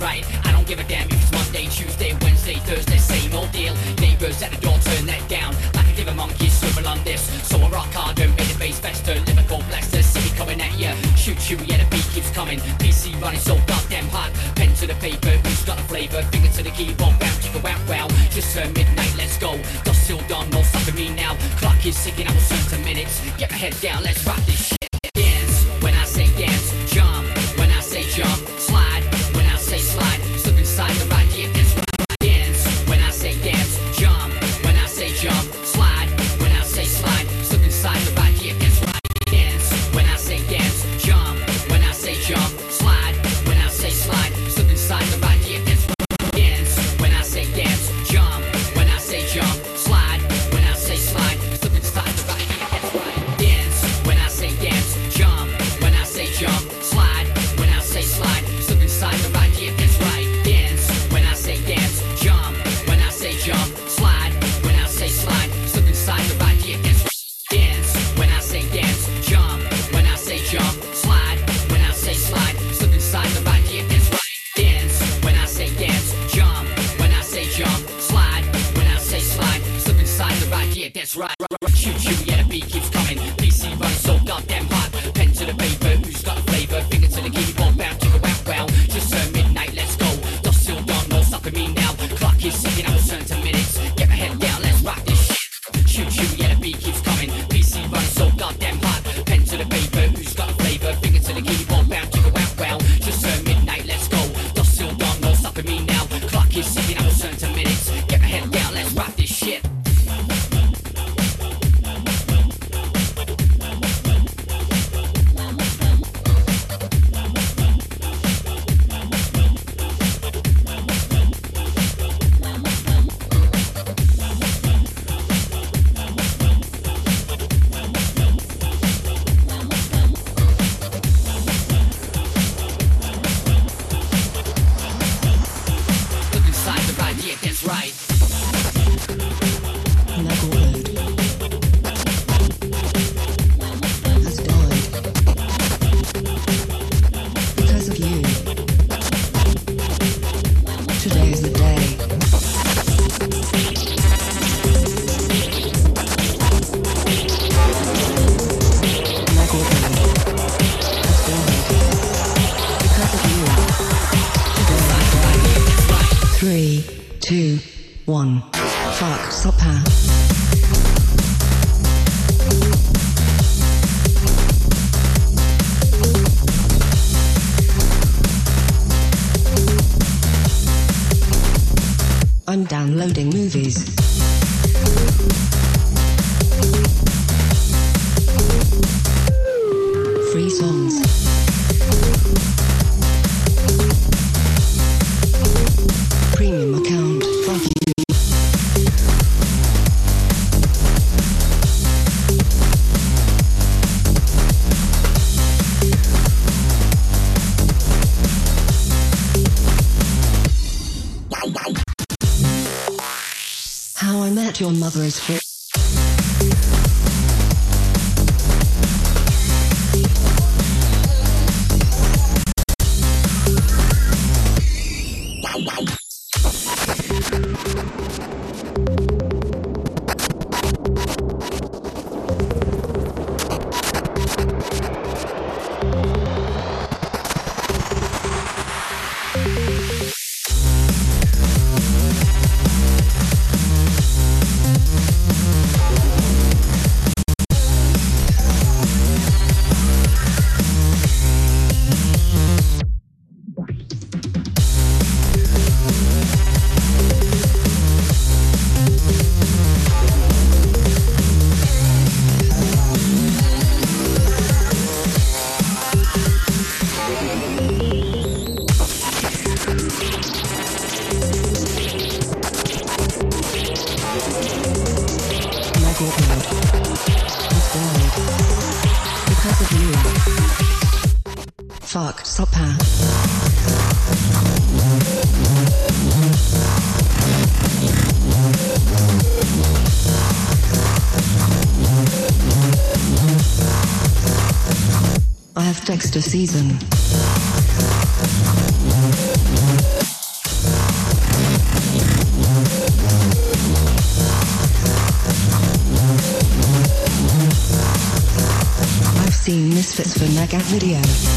right. I don't give a damn if it's Monday, Tuesday, Wednesday, Thursday Same old deal, neighbours at the door turn that down. Like a liver monkey swivel on this. So I rock hard and made the bass faster. Liverpool blaster, city coming at ya. Shoot you, yeah the beat keeps coming. PC running so goddamn hot Pen to the paper, who's got a flavour Finger to the keyboard, bam, chicka wow wow. Just turn midnight, let's go. Dust till dawn, no stopping me now. Clock is ticking, I'm 10 minutes. Get my head down, let's rock this shit. Choo choo, yeah. Three, two, one. Fuck stop her. I'm downloading movies. Free songs. Season. I've seen Misfits for Megavideo.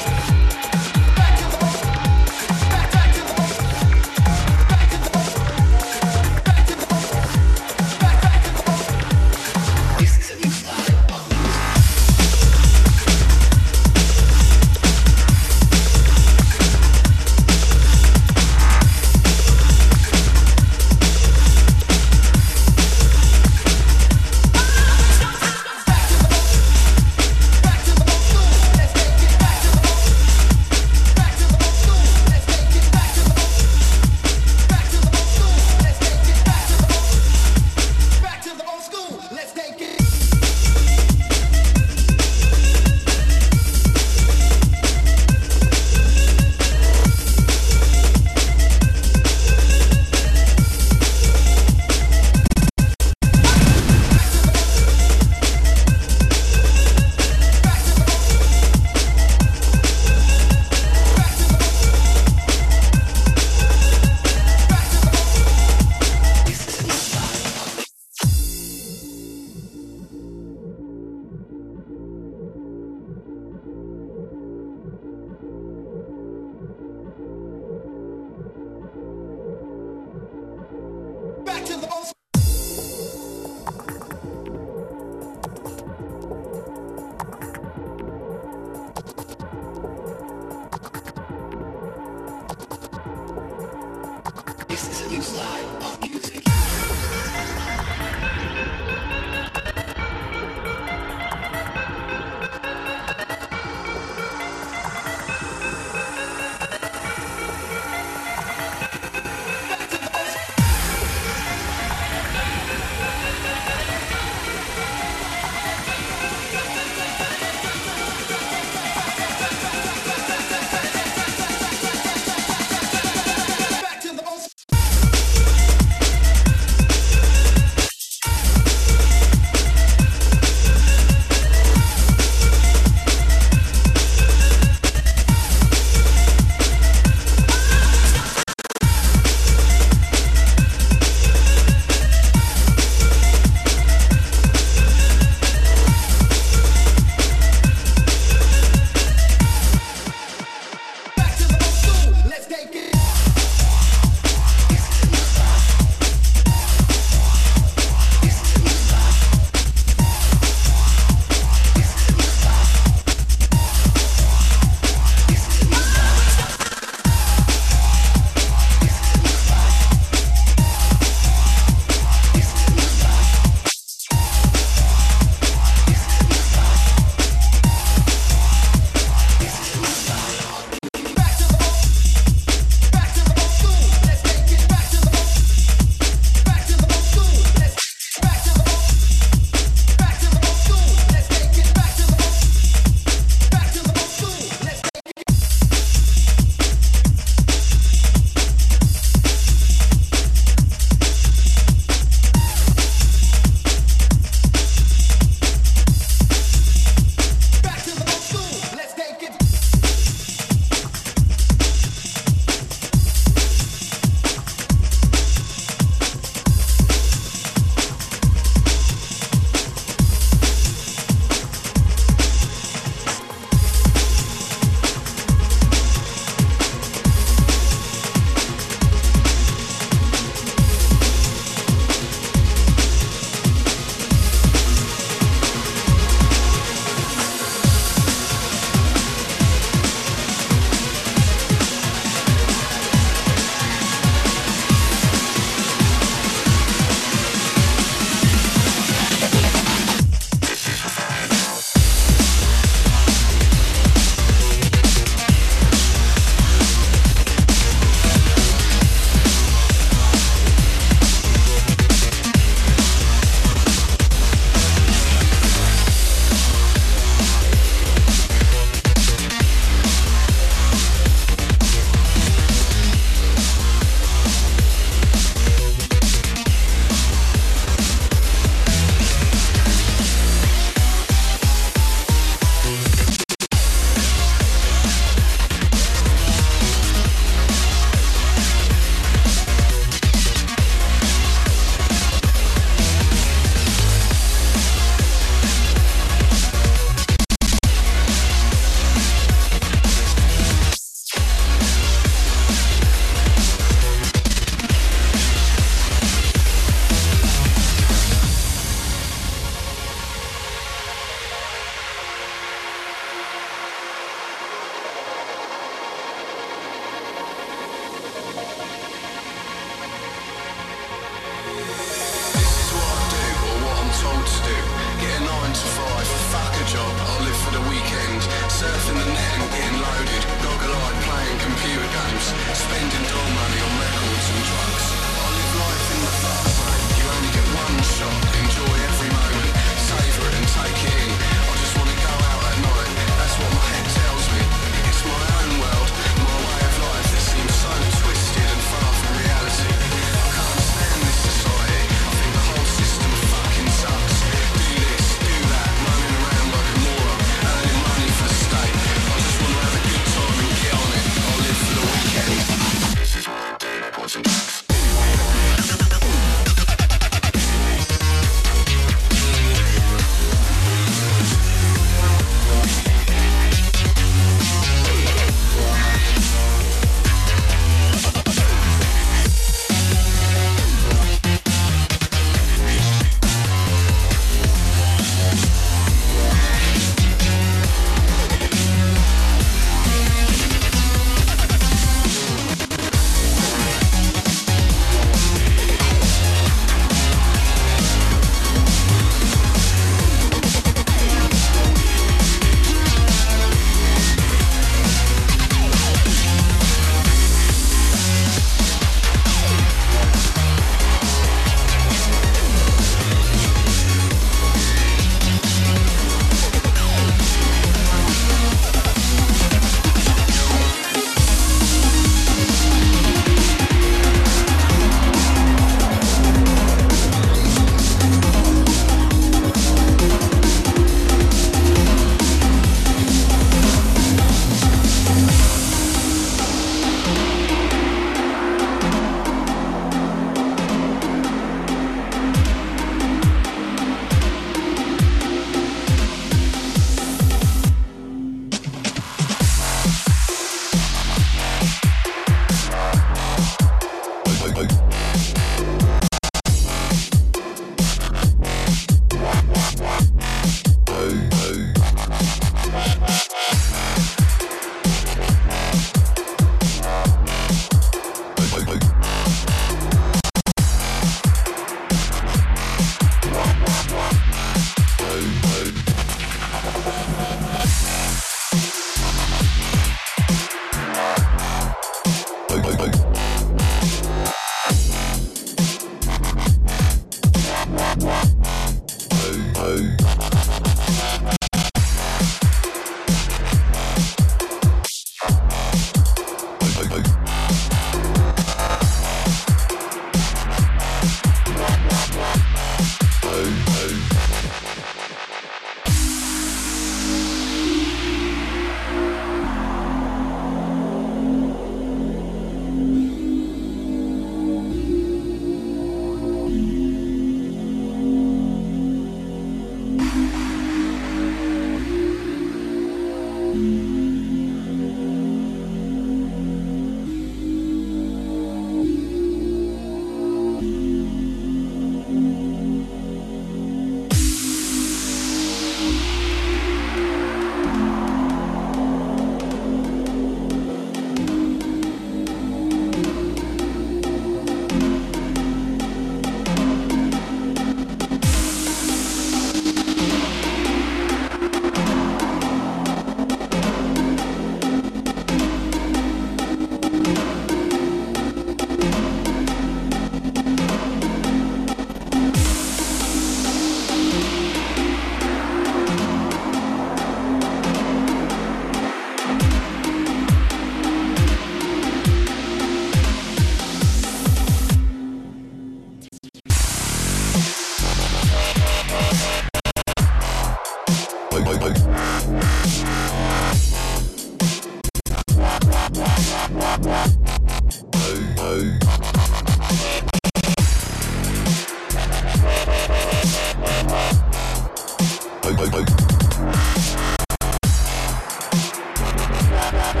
hey,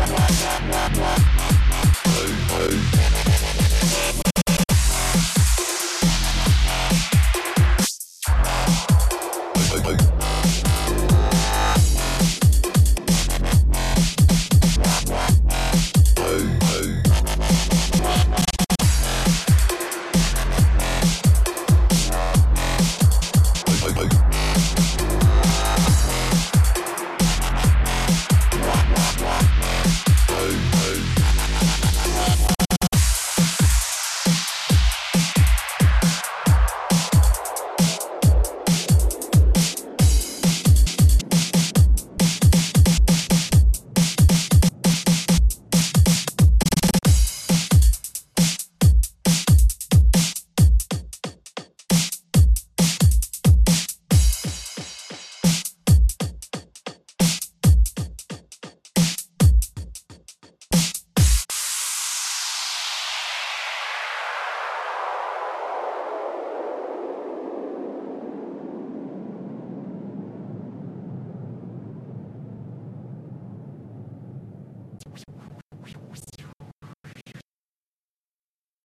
hey.